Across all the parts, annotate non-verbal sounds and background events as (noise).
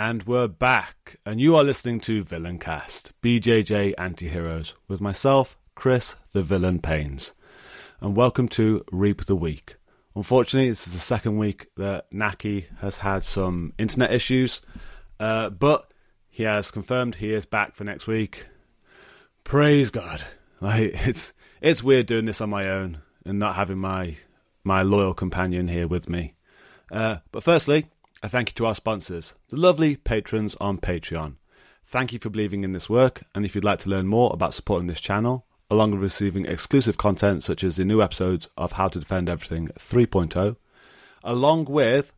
And we're back, and you are listening to Villaincast, BJJ Anti-Heroes, with myself, Chris the Villain Paines. And welcome to Reap the Week. Unfortunately, this is the second week that Naki has had some internet issues, uh, but he has confirmed he is back for next week. Praise God! (laughs) Like it's it's weird doing this on my own and not having my my loyal companion here with me. Uh, but firstly, a thank you to our sponsors, the lovely patrons on Patreon. Thank you for believing in this work, and if you'd like to learn more about supporting this channel, along with receiving exclusive content such as the new episodes of How to Defend Everything 3.0, along with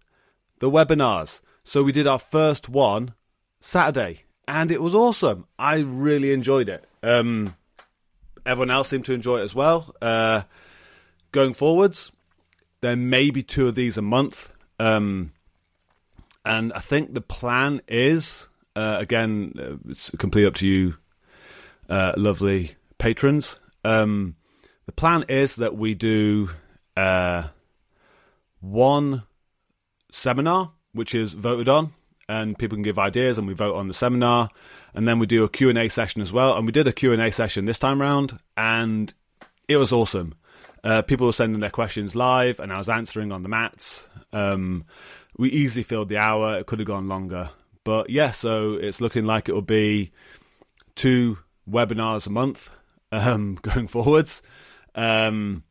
the webinars. So we did our first one Saturday, and it was awesome. I really enjoyed it. Um, everyone else seemed to enjoy it as well. Uh, going forwards, there may be two of these a month. Um, and I think the plan is uh, again, uh, it's completely up to you, uh, lovely patrons. Um, the plan is that we do uh, one seminar, which is voted on, and people can give ideas, and we vote on the seminar, and then we do a Q and A session as well. And we did a Q and A session this time round, and it was awesome. Uh, people were sending their questions live, and I was answering on the mats. Um, we easily filled the hour. It could have gone longer, but yeah. So it's looking like it will be two webinars a month (laughs) um, going forwards. Um,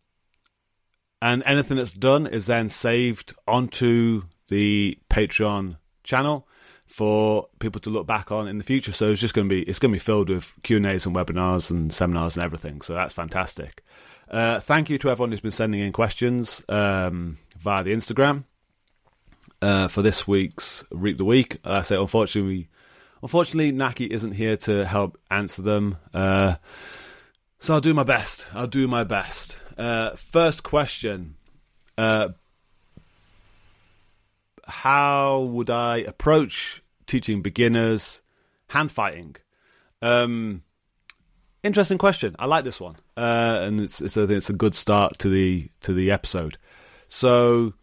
and anything that's done is then saved onto the Patreon channel for people to look back on in the future. So it's just going to be it's going to be filled with Q and A's and webinars and seminars and everything. So that's fantastic. Uh, thank you to everyone who's been sending in questions um, via the Instagram uh, for this week's Reap the Week. I say, unfortunately, unfortunately, Naki isn't here to help answer them. Uh, so I'll do my best. I'll do my best. Uh, first question: uh, How would I approach teaching beginners hand fighting? Um, interesting question. I like this one, uh, and it's, it's, a, it's a good start to the to the episode. So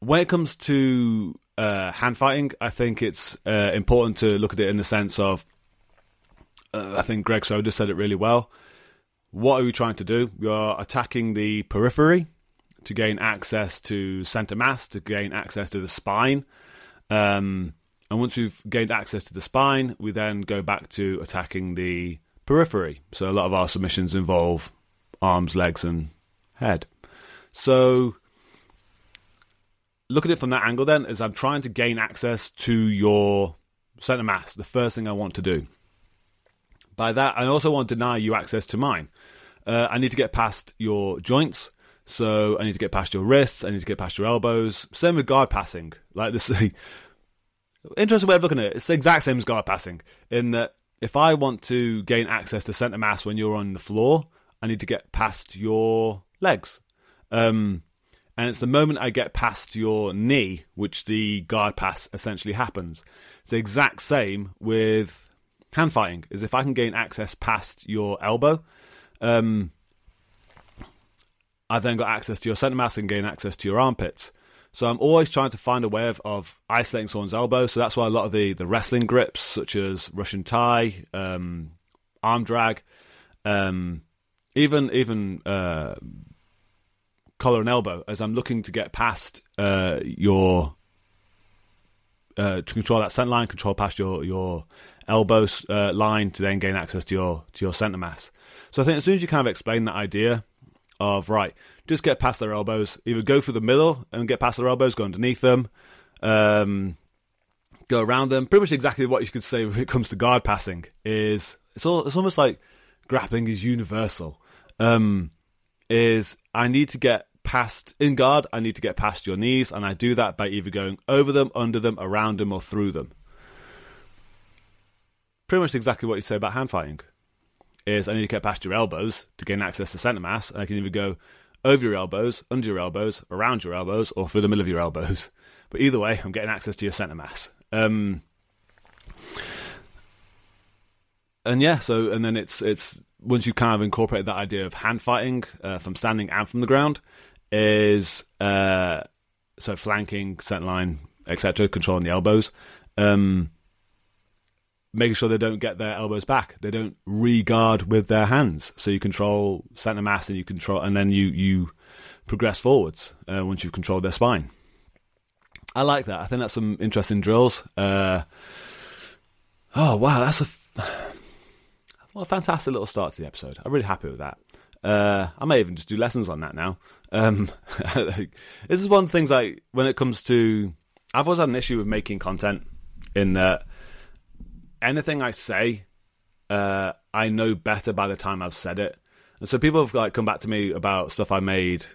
when it comes to uh, hand fighting, I think it's uh, important to look at it in the sense of. Uh, I think Greg Souders said it really well. What are we trying to do? We are attacking the periphery to gain access to center mass, to gain access to the spine. Um, and once we've gained access to the spine, we then go back to attacking the periphery. So a lot of our submissions involve arms, legs, and head. So look at it from that angle then is I'm trying to gain access to your center mass, the first thing I want to do. By that, I also want to deny you access to mine. Uh, I need to get past your joints. So I need to get past your wrists. I need to get past your elbows. Same with guard passing. Like this, (laughs) interesting way of looking at it. It's the exact same as guard passing. In that, if I want to gain access to center mass when you're on the floor, I need to get past your legs. Um, and it's the moment I get past your knee, which the guard pass essentially happens. It's the exact same with hand fighting, is if I can gain access past your elbow, um, I've then got access to your center mass and gain access to your armpits. So I'm always trying to find a way of, of isolating someone's elbow. So that's why a lot of the, the wrestling grips, such as Russian tie, um, arm drag, um, even even uh, collar and elbow as I'm looking to get past uh, your uh, to control that center line, control past your your elbow uh, line to then gain access to your to your center mass. So I think as soon as you kind of explain that idea of right, just get past their elbows, either go through the middle and get past their elbows, go underneath them, um, go around them. Pretty much exactly what you could say (laughs) when it comes to guard passing is it's all it's almost like grappling is universal. Um, is I need to get past in guard, I need to get past your knees, and I do that by either going over them, under them, around them, or through them. Pretty much exactly what you say about hand fighting. Is I need to get past your elbows to gain access to center mass, and I can either go over your elbows, under your elbows, around your elbows, or through the middle of your elbows. (laughs) But either way, I'm getting access to your center mass. Um, and yeah, so and then it's it's once you kind of incorporate that idea of hand fighting uh, from standing and from the ground, is uh, so flanking, center line, etc., controlling the elbows. Um, making sure they don't get their elbows back. They don't re-guard with their hands. So you control center mass and you control, and then you you progress forwards uh, once you've controlled their spine. I like that. I think that's some interesting drills. Uh, oh wow, that's a (sighs) well, a fantastic little start to the episode. I'm really happy with that. Uh, I may even just do lessons on that now. Um, (laughs) this is one of the things like when it comes to. I've always had an issue with making content in that anything I say, uh, I know better by the time I've said it. And so people have like come back to me about stuff I made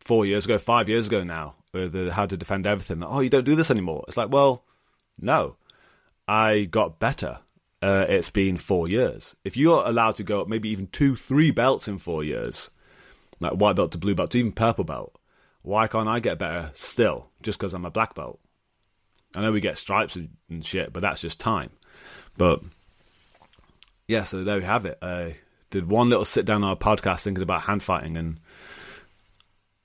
four years ago, five years ago now, with how to defend everything. Oh, you don't do this anymore. It's like, well, no, I got better. Uh, it's been four years. If you're allowed to go up maybe even two, three belts in four years, like white belt to blue belt to even purple belt, why can't I get better still just because I'm a black belt? I know we get stripes and, shit, but that's just time. But yeah, so there we have it. I did one little sit down on a podcast thinking about hand fighting, and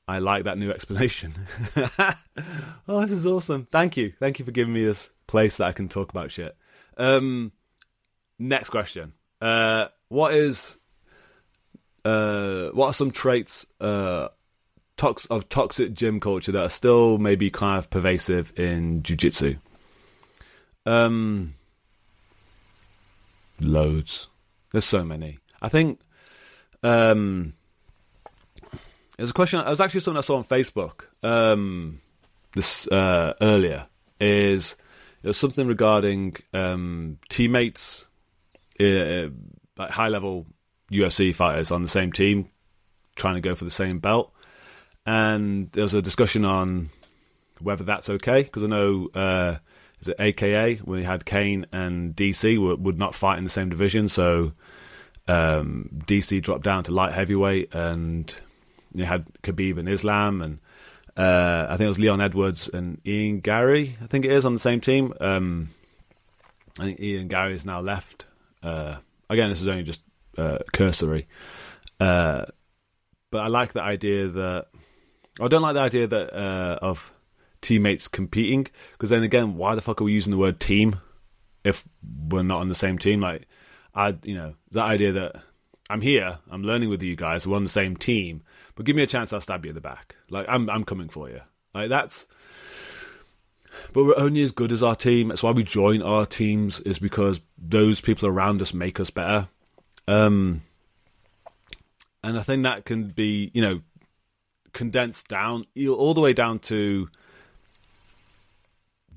I like that new (laughs) explanation. (laughs) oh, this is awesome! Thank you, thank you for giving me this place that I can talk about shit. Um, next question: uh, What is uh, what are some traits uh, tox- of toxic gym culture that are still maybe kind of pervasive in jiu-jitsu? Um, loads. There's so many. I think um, there's a question. It was actually something I saw on Facebook um, this uh, earlier. Is it was something regarding um, teammates, uh, like high level UFC fighters on the same team, trying to go for the same belt, and there was a discussion on whether that's okay because I know. Uh, is it AKA when we had Cain and DC would, would not fight in the same division, so um, DC dropped down to light heavyweight, and you had Khabib and Islam, and uh, I think it was Leon Edwards and Ian Garry, I think it is on the same team. Um, I think Ian Garry is now left. Uh, again, this is only just uh, cursory, uh, but I like the idea that I don't like the idea that uh, of teammates competing. Because then again, why the fuck are we using the word team if we're not on the same team? Like, I, you know, that idea that I'm here, I'm learning with you guys, we're on the same team, but give me a chance, I'll stab you in the back. Like, I'm, I'm coming for you. Like, that's. But we're only as good as our team. That's why we join our teams, is because those people around us make us better. Um, and I think that can be, you know, condensed down all the way down to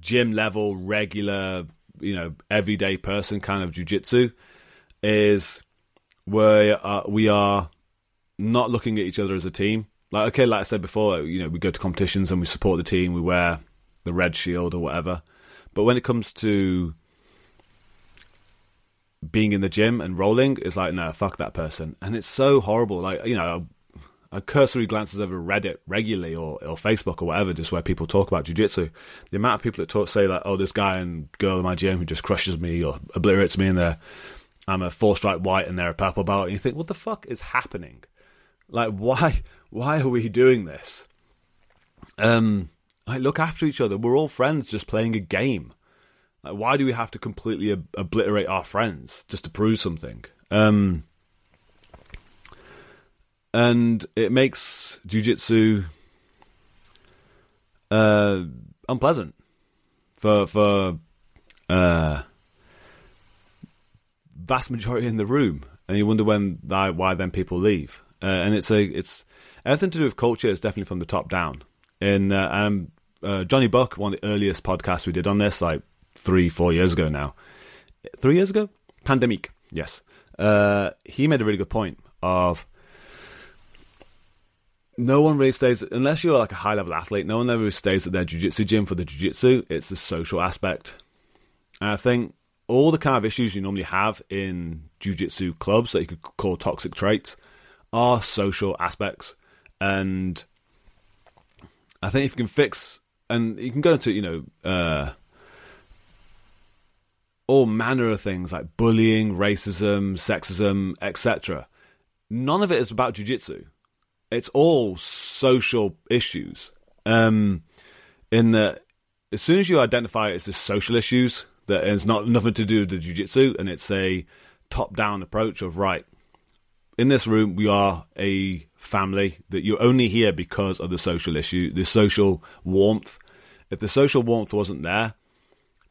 gym level, regular, you know, everyday person kind of jujitsu is where uh, we are not looking at each other as a team. Like, okay, like I said before, you know, we go to competitions and we support the team, we wear the red shield or whatever. But when it comes to being in the gym and rolling, it's like, no, fuck that person. And it's so horrible. Like, you know, a cursory glances over Reddit regularly or, or Facebook or whatever, just where people talk about jujitsu, the amount of people that talk say like, "Oh, this guy and girl in my gym who just crushes me or obliterates me," and they're I'm a four stripe white and they're a purple belt, and you think, "What the fuck is happening? Like, why (laughs) why are we doing this?" Um, like, look after each other. We're all friends, just playing a game. Like, why do we have to completely ob- obliterate our friends just to prove something? Um, and it makes jujitsu uh, unpleasant for for uh, vast majority in the room, and you wonder when why why then people leave. Uh, and it's a it's everything to do with culture is definitely from the top down. And uh, um, uh, Johnny Buck, one of the earliest podcasts we did on this, like three four years ago now, three years ago, pandemic, yes. Uh, he made a really good point of no one really stays unless you're like a high level athlete. No one ever stays at their jiu-jitsu gym for the jiu-jitsu. It's the social aspect. And I think all the kind of issues you normally have in jiu-jitsu clubs that you could call toxic traits are social aspects. And I think if you can fix and you can go to you know, uh, all manner of things like bullying, racism, sexism, etc. None of it is about jiu-jitsu it's all social issues. Um, in that as soon as you identify it as social issues that it's not nothing to do with the jiu-jitsu and it's a top-down approach of right in this room we are a family that you're only here because of the social issue the social warmth. If the social warmth wasn't there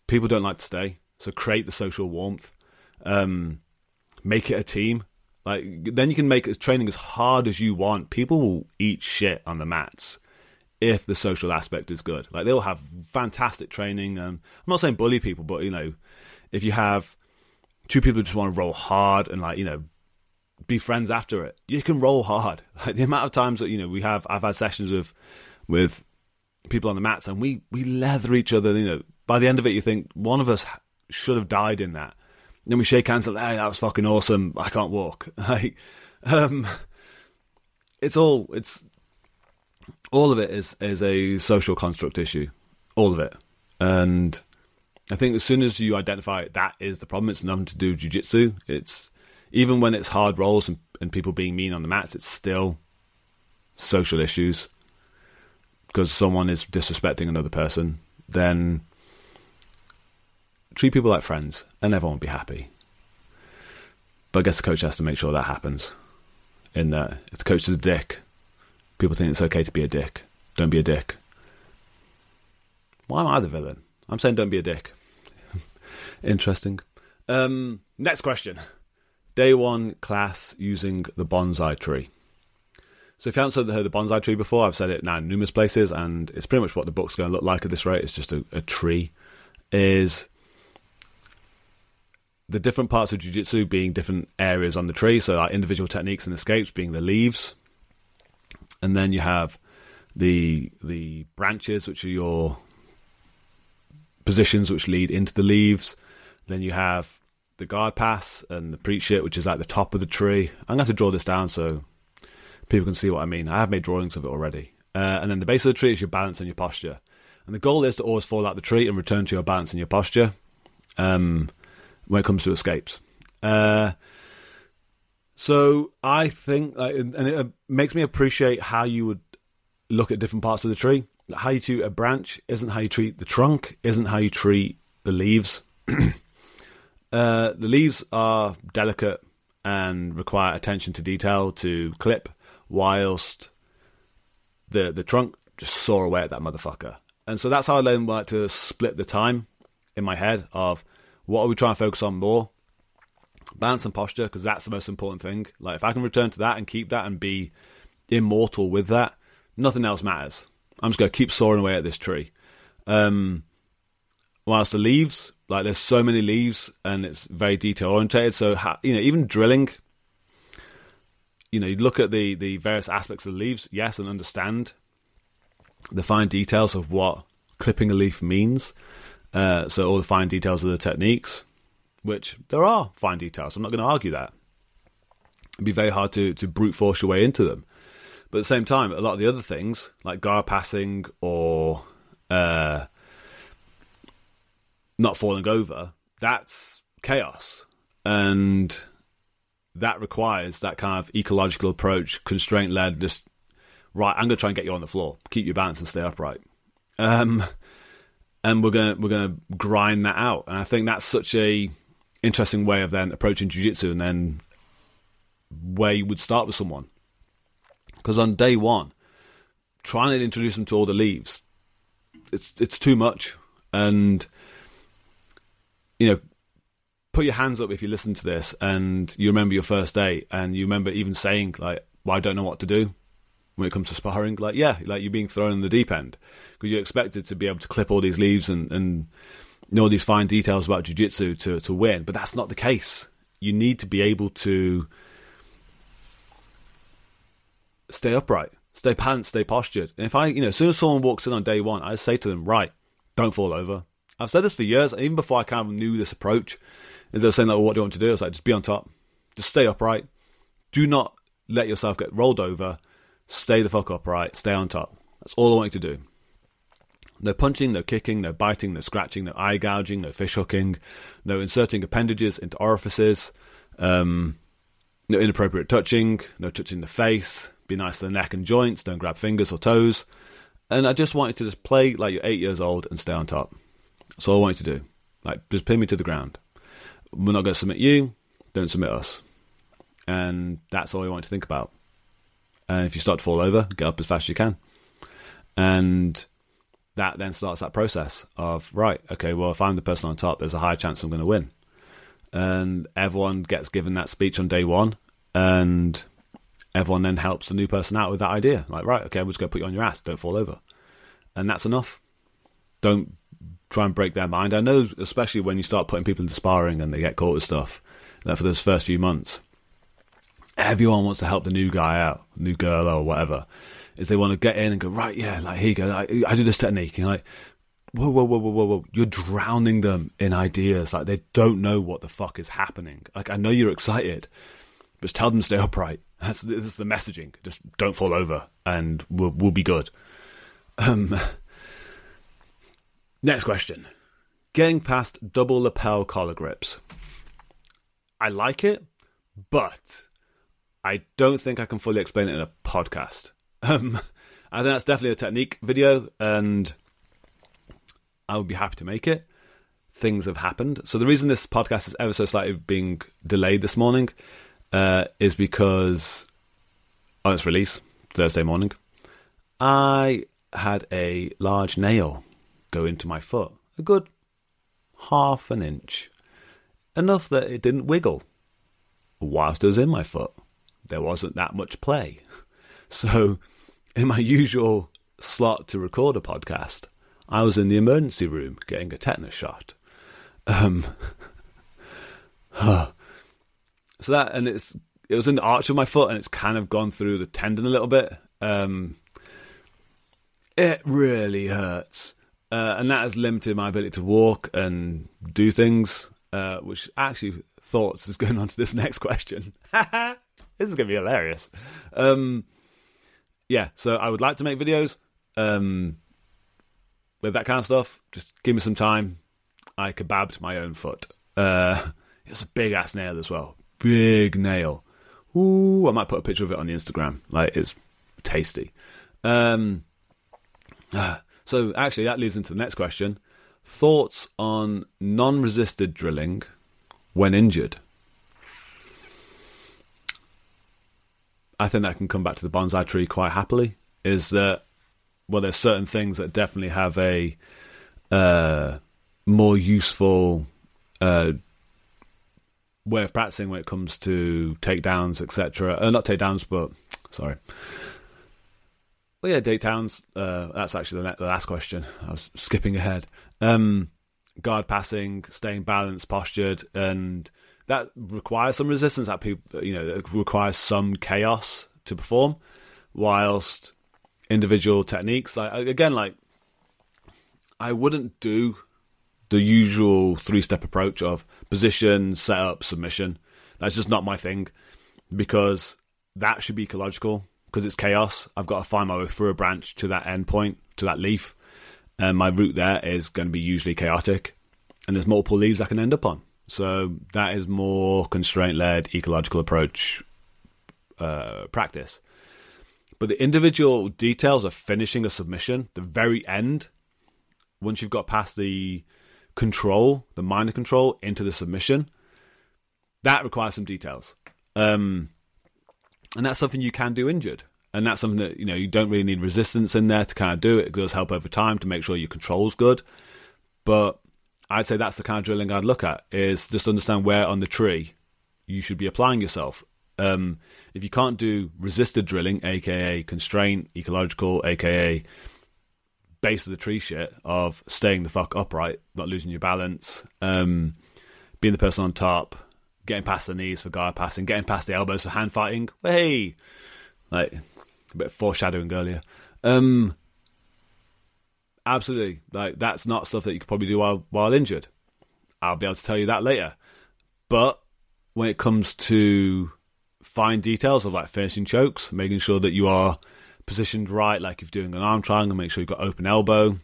people don't like to stay. So create the social warmth. Um, make it a team. Like then you can make training as hard as you want. People will eat shit on the mats if the social aspect is good. Like they'll have fantastic training. Um, I'm not saying bully people, but you know, if you have two people who just want to roll hard and like you know be friends after it, you can roll hard. (laughs) Like the amount of times that you know we have, I've had sessions with with people on the mats and we we leather each other. You know, by the end of it, you think one of us should have died in that. And then we shake hands and like, "Hey, that was fucking awesome. I can't walk." (laughs) Like, um, it's all it's all of it is is a social construct issue, all of it, and I think as soon as you identify that is the problem, it's nothing to do with jujitsu. It's even when it's hard rolls and, and people being mean on the mats, it's still social issues because someone is disrespecting another person. Then treat people like friends, and everyone will be happy. But I guess the coach has to make sure that happens. In that, if the coach is a dick, people think it's okay to be a dick. Don't be a dick. Why am I the villain? I'm saying don't be a dick. (laughs) Interesting. Um, next question. Day one class using the bonsai tree. So if you haven't heard the bonsai tree before, I've said it now in numerous places, and it's pretty much what the book's going to look like at this rate. It's just a, a tree. Is the different parts of jiu-jitsu being different areas on the tree, so like individual techniques and escapes being the leaves, and then you have the the branches, which are your positions which lead into the leaves. Then you have the guard pass and the preach shit, which is at the top of the tree. I'm going to, to draw this down so people can see what I mean. I have made drawings of it already. Uh, and then the base of the tree is your balance and your posture. And the goal is to always fall out the tree and return to your balance and your posture um, when it comes to escapes. Uh, so I think, and it makes me appreciate how you would look at different parts of the tree. How you treat a branch isn't how you treat the trunk, isn't how you treat the leaves. (clears throat) uh, the leaves are delicate and require attention to detail to clip, whilst the the trunk just saw away at that motherfucker. And so that's how I then like to split the time in my head of what are we trying to focus on more balance and posture because that's the most important thing. Like if I can return to that and keep that and be immortal with that, nothing else matters. I'm just gonna keep soaring away at this tree. Um, whilst the leaves, like there's so many leaves and it's very detail orientated. So you know, even drilling, you know, you look at the the various aspects of the leaves, yes, and understand the fine details of what clipping a leaf means. Uh, so all the fine details of the techniques which there are fine details. I'm not going to argue that. It'd be very hard to, to brute force your way into them. But at the same time, a lot of the other things, like guard passing or uh, not falling over, that's chaos. And that requires that kind of ecological approach, constraint led, just, right, I'm going to try and get you on the floor, keep your balance and stay upright. Um, and we're going to, we're to grind that out. And I think that's such a, interesting way of then approaching jiu-jitsu and then where you would start with someone because on day one trying to introduce them to all the leaves it's it's too much and you know put your hands up if you listen to this and you remember your first day and you remember even saying like well, I don't know what to do when it comes to sparring like yeah like you're being thrown in the deep end because you're expected to be able to clip all these leaves and and know these fine details about jiu-jitsu to, to win, but that's not the case. You need to be able to stay upright, stay pants, stay postured. And if I, you know, as soon as someone walks in on day one, I say to them, right, don't fall over. I've said this for years, even before I kind of knew this approach. Is they're saying like, well, what do you want to do? It's like, just be on top, just stay upright. Do not let yourself get rolled over. Stay the fuck upright. Stay on top. That's all I want you to do. No punching, no kicking, no biting, no scratching, no eye gouging, no fish hooking, no inserting appendages into orifices, um, no inappropriate touching, no touching the face, be nice to the neck and joints, don't grab fingers or toes, And I just want you to just play like you're eight years old and stay on top. That's all I wanted to do. Like, just pin me to the ground. We're not going to submit you, don't submit us. And that's all you want to think about. And if you start to fall over, get up as fast as you can. And that then starts that process of, right, okay, well, if I'm the person on top, there's a high chance I'm going to win. And everyone gets given that speech on day one. And everyone then helps the new person out with that idea. Like, right, okay, I'm just going to put you on your ass. Don't fall over. And that's enough. Don't try and break their mind. I know, especially when you start putting people into sparring and they get caught with stuff, that for those first few months, everyone wants to help the new guy out, new girl or whatever. Is they want to get in and go, right, yeah, like, here you go. Like, I do this technique. And like, whoa, whoa, whoa, whoa, whoa, whoa. You're drowning them in ideas. Like, they don't know what the fuck is happening. Like, I know you're excited, but just tell them to stay upright. That's, that's the messaging. Just don't fall over and we'll, we'll be good. Um, next question. Getting past double lapel collar grips. I like it, but I don't think I can fully explain it in a podcast. (laughs) Um, I think that's definitely a technique video, and I would be happy to make it. Things have happened. So the reason this podcast is ever so slightly being delayed this morning uh, is because on its release Thursday morning, I had a large nail go into my foot, a good half an inch, enough that it didn't wiggle whilst it was in my foot. There wasn't that much play. (laughs) So, in my usual slot to record a podcast, I was in the emergency room getting a tetanus shot. Um, (laughs) so that, and it's it was in the arch of my foot, and it's kind of gone through the tendon a little bit. Um, it really hurts, uh, and that has limited my ability to walk and do things. Uh, which actually thoughts is going (laughs) on to this next question. (laughs) this is going to be hilarious. Um, yeah, so I would like to make videos um, with that kind of stuff. Just give me some time. I kebabbed my own foot. Uh, (laughs) it was a big ass nail as well. Big nail. Ooh, I might put a picture of it on the Instagram. Like, it's tasty. Um, (sighs) so, actually, that leads into the next question. Thoughts on non resisted drilling when injured? I think that can come back to the bonsai tree quite happily. Is that well, there's certain things that definitely have a uh, more useful uh, way of practicing when it comes to takedowns, etc. Uh, not takedowns, but sorry. Well, yeah, takedowns. Uh, that's actually the, last question. I was skipping ahead. Um, guard passing, staying balanced, postured, and that requires some resistance. That people, you know, requires some chaos to perform. Whilst individual techniques, like again, like I wouldn't do the usual three-step approach of position, setup, submission. That's just not my thing because that should be ecological because it's chaos. I've got to find my way through a branch to that endpoint, to that leaf, and my route there is going to be usually chaotic. And there's multiple leaves I can end up on. So that is more constraint led ecological approach uh, practice. But the individual details of finishing a submission, the very end, once you've got past the control, the minor control into the submission, that requires some details. Um, and that's something you can do injured. And that's something that, you know, you don't really need resistance in there to kind of do it. It does help over time to make sure your control's good. But I'd say that's the kind of drilling I'd look at is just understand where on the tree you should be applying yourself. Um, if you can't do resisted drilling, aka constraint, ecological, aka base of the tree shit of staying the fuck upright, not losing your balance, um, being the person on top, getting past the knees for guard passing, getting past the elbows for hand fighting. Hey, like a bit of foreshadowing earlier. Um, Absolutely. Like that's not stuff that you could probably do while while injured. I'll be able to tell you that later. But when it comes to fine details of like finishing chokes, making sure that you are positioned right, like if you're doing an arm triangle, make sure you've got open elbow.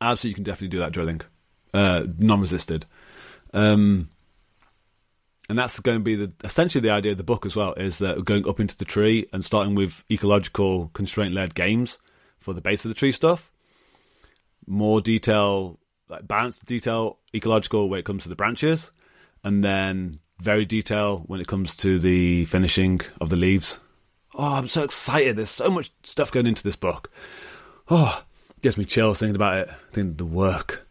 Absolutely, you can definitely do that drilling, uh, non-resisted. Um, and that's going to be the essentially the idea of the book as well is that going up into the tree and starting with ecological constraint led games for the base of the tree stuff. More detail, like balanced detail, ecological when it comes to the branches, and then very detail when it comes to the finishing of the leaves. Oh, I'm so excited! There's so much stuff going into this book. Oh, gives me chills thinking about it. Thinking the work.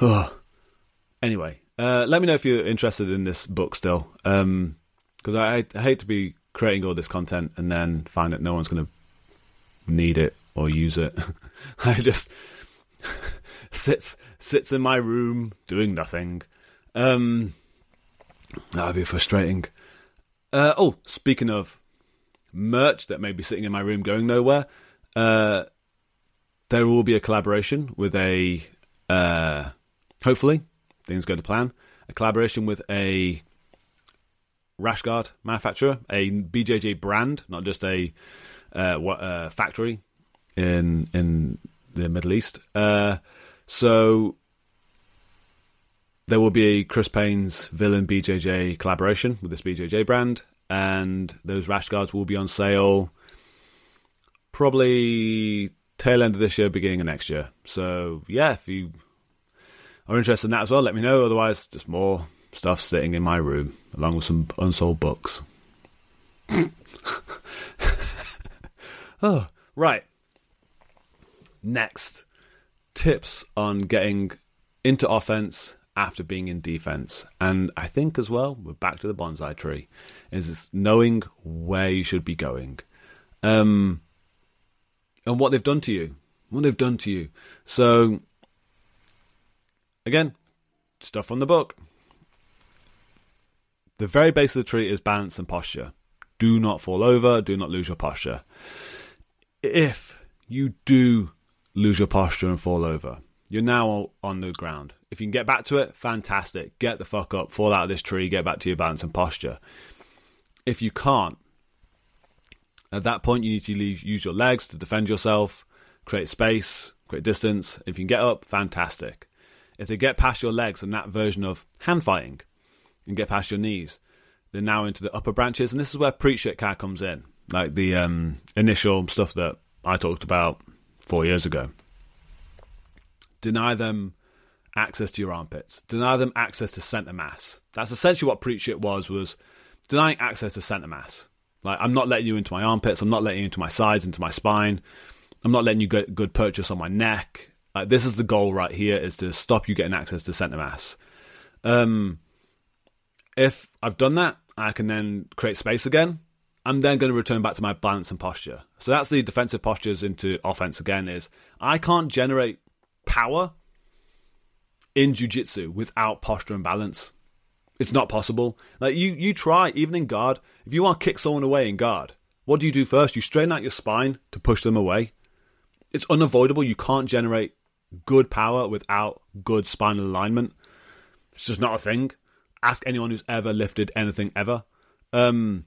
Oh. Anyway, uh, let me know if you're interested in this book still, because um, I, I hate to be creating all this content and then find that no one's going to need it or use it. (laughs) I just (laughs) sits sits in my room doing nothing. Um, that'd be frustrating. Uh, oh, speaking of merch that may be sitting in my room going nowhere, uh, there will be a collaboration with a uh, hopefully things go to plan. A collaboration with a rash guard manufacturer, a BJJ brand, not just a uh, what, uh, factory in in the Middle East. Uh, so there will be a Chris Paines Villain BJJ collaboration with this BJJ brand, and those rash guards will be on sale probably tail end of this year, beginning of next year. So yeah, if you are interested in that as well, let me know. Otherwise, just more stuff sitting in my room along with some unsold books. (laughs) oh, right. Next, tips on getting into offense after being in defense. And I think as well, we're back to the bonsai tree, is knowing where you should be going. Um, and what they've done to you. What they've done to you. So, again, stuff on the book. The very base of the tree is balance and posture. Do not fall over, do not lose your posture. If you do lose your posture and fall over, you're now on the ground. If you can get back to it, fantastic. Get the fuck up, fall out of this tree, get back to your balance and posture. If you can't, at that point, you need to leave, use your legs to defend yourself, create space, create distance. If you can get up, fantastic. If they get past your legs and that version of hand fighting, and get past your knees. They're now into the upper branches, and this is where preach it cat comes in, like the um, initial stuff that I talked about four years ago. Deny them access to your armpits. Deny them access to center mass. That's essentially what preach it was was denying access to center mass. Like I'm not letting you into my armpits. I'm not letting you into my sides, into my spine. I'm not letting you get good purchase on my neck. Like this is the goal right here: is to stop you getting access to center mass. Um, if I've done that, I can then create space again. I'm then going to return back to my balance and posture. So that's the defensive postures into offense again is I can't generate power in jiu-jitsu without posture and balance. It's not possible. Like you you try even in guard, if you want to kick someone away in guard, what do you do first? You straighten out your spine to push them away. It's unavoidable. You can't generate good power without good spinal alignment. It's just not a thing ask anyone who's ever lifted anything ever, um,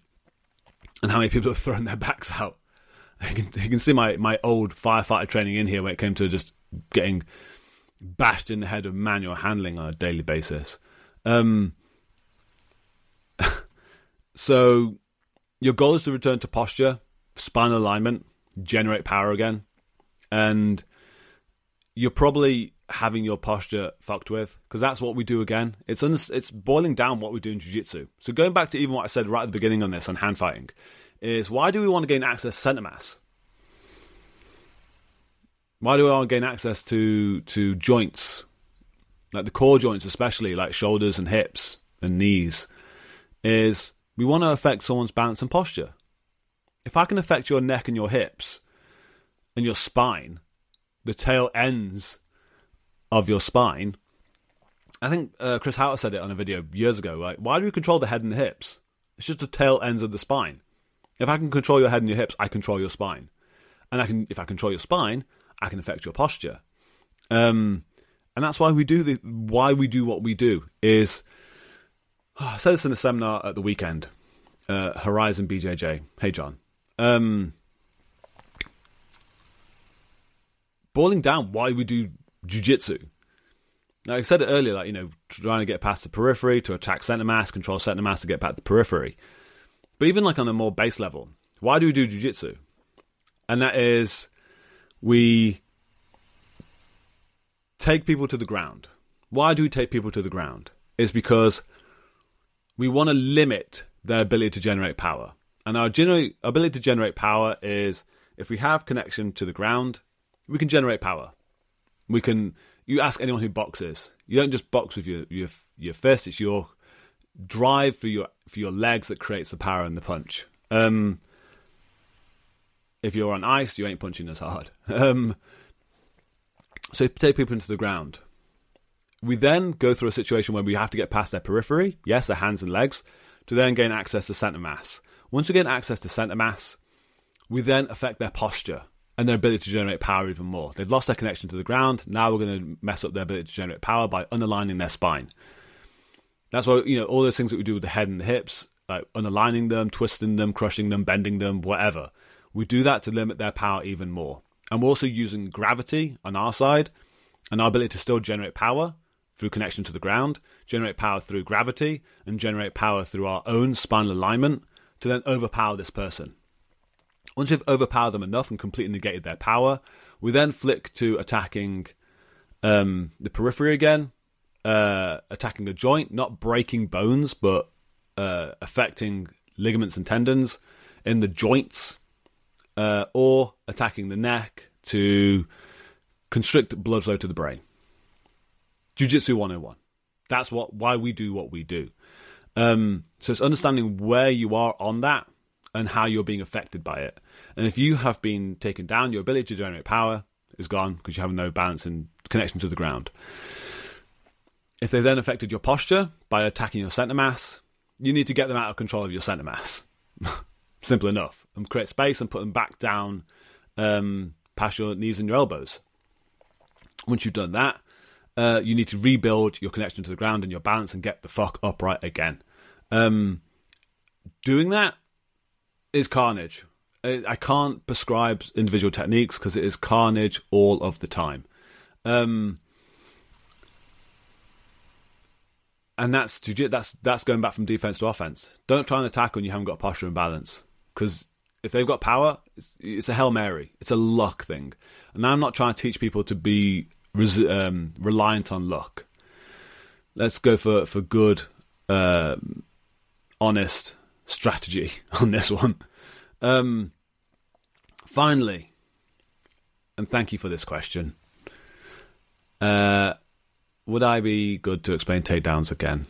and how many people have thrown their backs out. (laughs) You can, you can see my, my old firefighter training in here when it came to just getting bashed in the head of manual handling on a daily basis. Um, (laughs) so your goal is to return to posture, spinal alignment, generate power again, and you're probably having your posture fucked with because that's what we do again. It's un- it's boiling down what we do in jiu-jitsu. So going back to even what I said right at the beginning on this on hand fighting is why do we want to gain access to center mass? Why do we want to gain access to to joints like the core joints especially like shoulders and hips and knees is we want to affect someone's balance and posture. If I can affect your neck and your hips and your spine, the tail ends of your spine. I think uh, Chris Haueter said it on a video years ago. Like, why do we control the head and the hips? It's just the tail ends of the spine. If I can control your head and your hips, I control your spine, and I can if I control your spine, I can affect your posture. Um, and that's why we do the why we do what we do is. Oh, (sighs) I said this in a seminar at the weekend. Uh, Horizon BJJ. Hey John. Um, boiling down why we do jiu-jitsu. Now, I said it earlier, like, you know, trying to get past the periphery to attack center mass, control center mass to get back the periphery. But even like on a more base level, why do we do jiu-jitsu? And that is, we take people to the ground. Why do we take people to the ground? Is because we want to limit their ability to generate power. And our gener- ability to generate power is if we have connection to the ground, we can generate power. We can. You ask anyone who boxes. You don't just box with your your your fist. It's your drive for your for your legs that creates the power and the punch. Um, if you're on ice, you ain't punching as hard. (laughs) Um, so take people into the ground. We then go through a situation where we have to get past their periphery, yes, their hands and legs, to then gain access to center mass. Once we gain access to center mass, we then affect their posture and their ability to generate power even more. They've lost their connection to the ground. Now we're going to mess up their ability to generate power by underlining their spine. That's why you know all those things that we do with the head and the hips, like underlining them, twisting them, crushing them, bending them, whatever. We do that to limit their power even more. And we're also using gravity on our side and our ability to still generate power through connection to the ground, generate power through gravity, and generate power through our own spinal alignment to then overpower this person. Once we've overpowered them enough and completely negated their power, we then flick to attacking um, the periphery again, uh, attacking the joint, not breaking bones, but uh, affecting ligaments and tendons in the joints uh, or attacking the neck to constrict blood flow to the brain. Jiu-Jitsu 101. That's what why we do what we do. Um, so it's understanding where you are on that and how you're being affected by it. And if you have been taken down, your ability to generate power is gone because you have no balance and connection to the ground. If they then affected your posture by attacking your center mass, you need to get them out of control of your center mass. (laughs) Simple enough. And create space and put them back down um, past your knees and your elbows. Once you've done that, uh, you need to rebuild your connection to the ground and your balance and get the fuck upright again. Um, doing that is carnage. I can't prescribe individual techniques because it is carnage all of the time. Um, and that's that's that's going back from defense to offense. Don't try and attack when you haven't got posture and balance because if they've got power, it's, it's, a hail mary. It's a luck thing. And I'm not trying to teach people to be res- um, reliant on luck. Let's go for for good, uh, honest strategy (laughs) on this one. Um, finally, and thank you for this question. Uh, would I be good to explain takedowns again?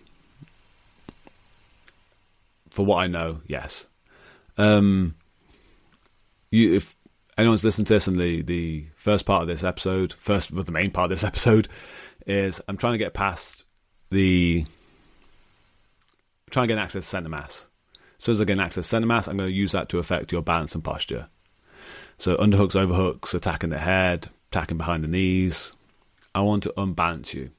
For what I know, yes. Um, you, if anyone's listened to this and the, the first part of this episode, first well, the main part of this (laughs) episode is I'm trying to get past the trying to get access to center mass. So as I get access to center mass, I'm going to use that to affect your balance and posture. So underhooks, overhooks, attacking the head, attacking behind the knees. I want to unbalance you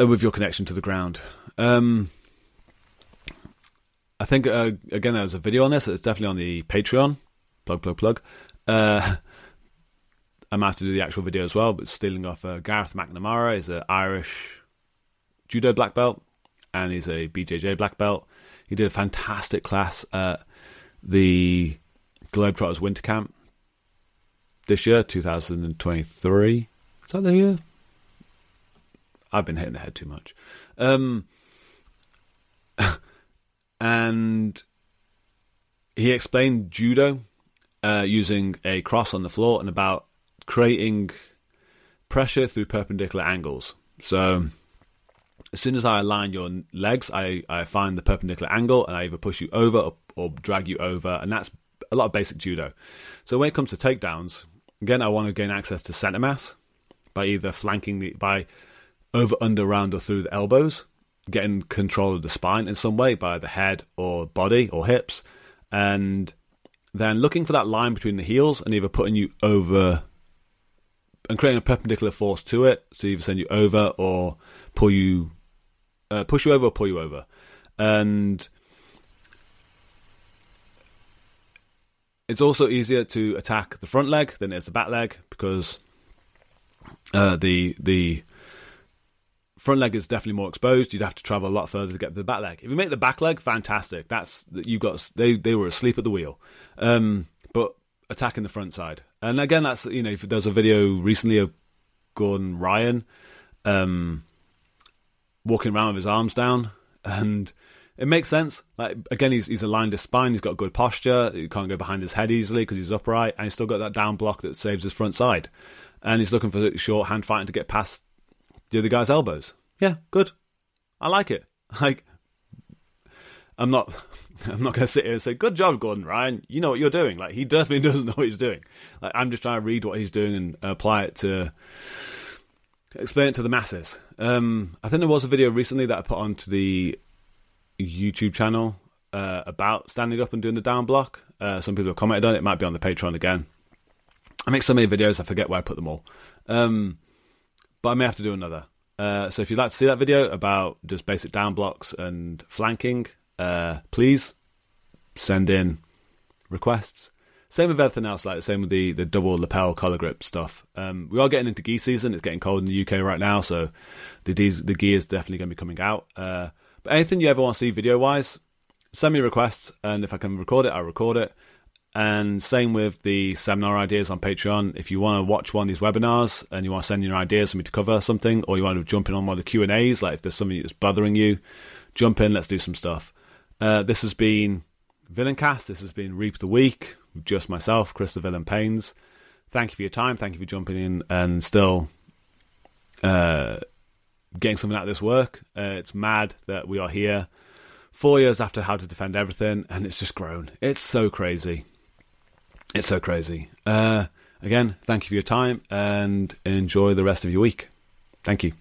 uh, with your connection to the ground. Um, I think uh, again there was a video on this. It's definitely on the Patreon. Plug, plug, plug. Uh, (laughs) I'm have to do the actual video as well, but stealing off uh, Gareth McNamara is an Irish judo black belt, and he's a BJJ black belt. He did a fantastic class at the Globetrotters Winter Camp this year, 2023. Is that the year? I've been hitting the head too much. Um, (laughs) and he explained judo uh, using a cross on the floor and about creating pressure through perpendicular angles. So as soon as I align your legs, I, I find the perpendicular angle and I either push you over or, or drag you over, and that's a lot of basic judo. So when it comes to takedowns, again, I want to gain access to center mass by either flanking the by over, under, round, or through the elbows, getting control of the spine in some way by the head or body or hips, and then looking for that line between the heels and either putting you over and creating a perpendicular force to it, so either send you over or pull you, uh, push you over or pull you over, and it's also easier to attack the front leg than it is the back leg because uh, the the front leg is definitely more exposed. You'd have to travel a lot further to get to the back leg. If you make the back leg, fantastic. That's you got they they were asleep at the wheel. Um, attacking the front side. And again, that's you know, if there's a video recently of Gordon Ryan um, walking around with his arms down, and it makes sense. Like again, he's he's aligned his spine. He's got good posture. He can't go behind his head easily because he's upright, and he's still got that down block that saves his front side. And he's looking for short hand fighting to get past the other guy's elbows. Yeah, good. I like it. (laughs) Like, I'm not. (laughs) I'm not going to sit here and say, "Good job, Gordon Ryan. You know what you're doing." Like he definitely (laughs) doesn't know what he's doing. Like I'm just trying to read what he's doing and apply it to explain it to the masses. Um, I think there was a video recently that I put onto the YouTube channel uh, about standing up and doing the down block. Uh, some people have commented on it. It might be on the Patreon again. I make so many videos, I forget where I put them all. Um, but I may have to do another. Uh, so if you'd like to see that video about just basic down blocks and flanking, uh, please send in requests. Same with everything else, like the same with the, the double lapel collar grip stuff. Um, we are getting into gi season. It's getting cold in the UK right now, so the the gi is definitely going to be coming out. Uh, but anything you ever want to see video wise, send me requests, and if I can record it, I'll record it. And same with the seminar ideas on Patreon. If you want to watch one of these webinars and you want to send your ideas for me to cover something, or you want to jump in on one of the Q and A's, like if there's something that's bothering you, jump in. Let's do some stuff. Uh, this has been Villaincast. This has been Reap the Week just myself, Chris the Villain Paines. Thank you for your time. Thank you for jumping in and still uh, getting something out of this work. Uh, it's mad that we are here four years after How to Defend Everything, and it's just grown. It's so crazy. It's so crazy. Uh, again, thank you for your time and enjoy the rest of your week. Thank you.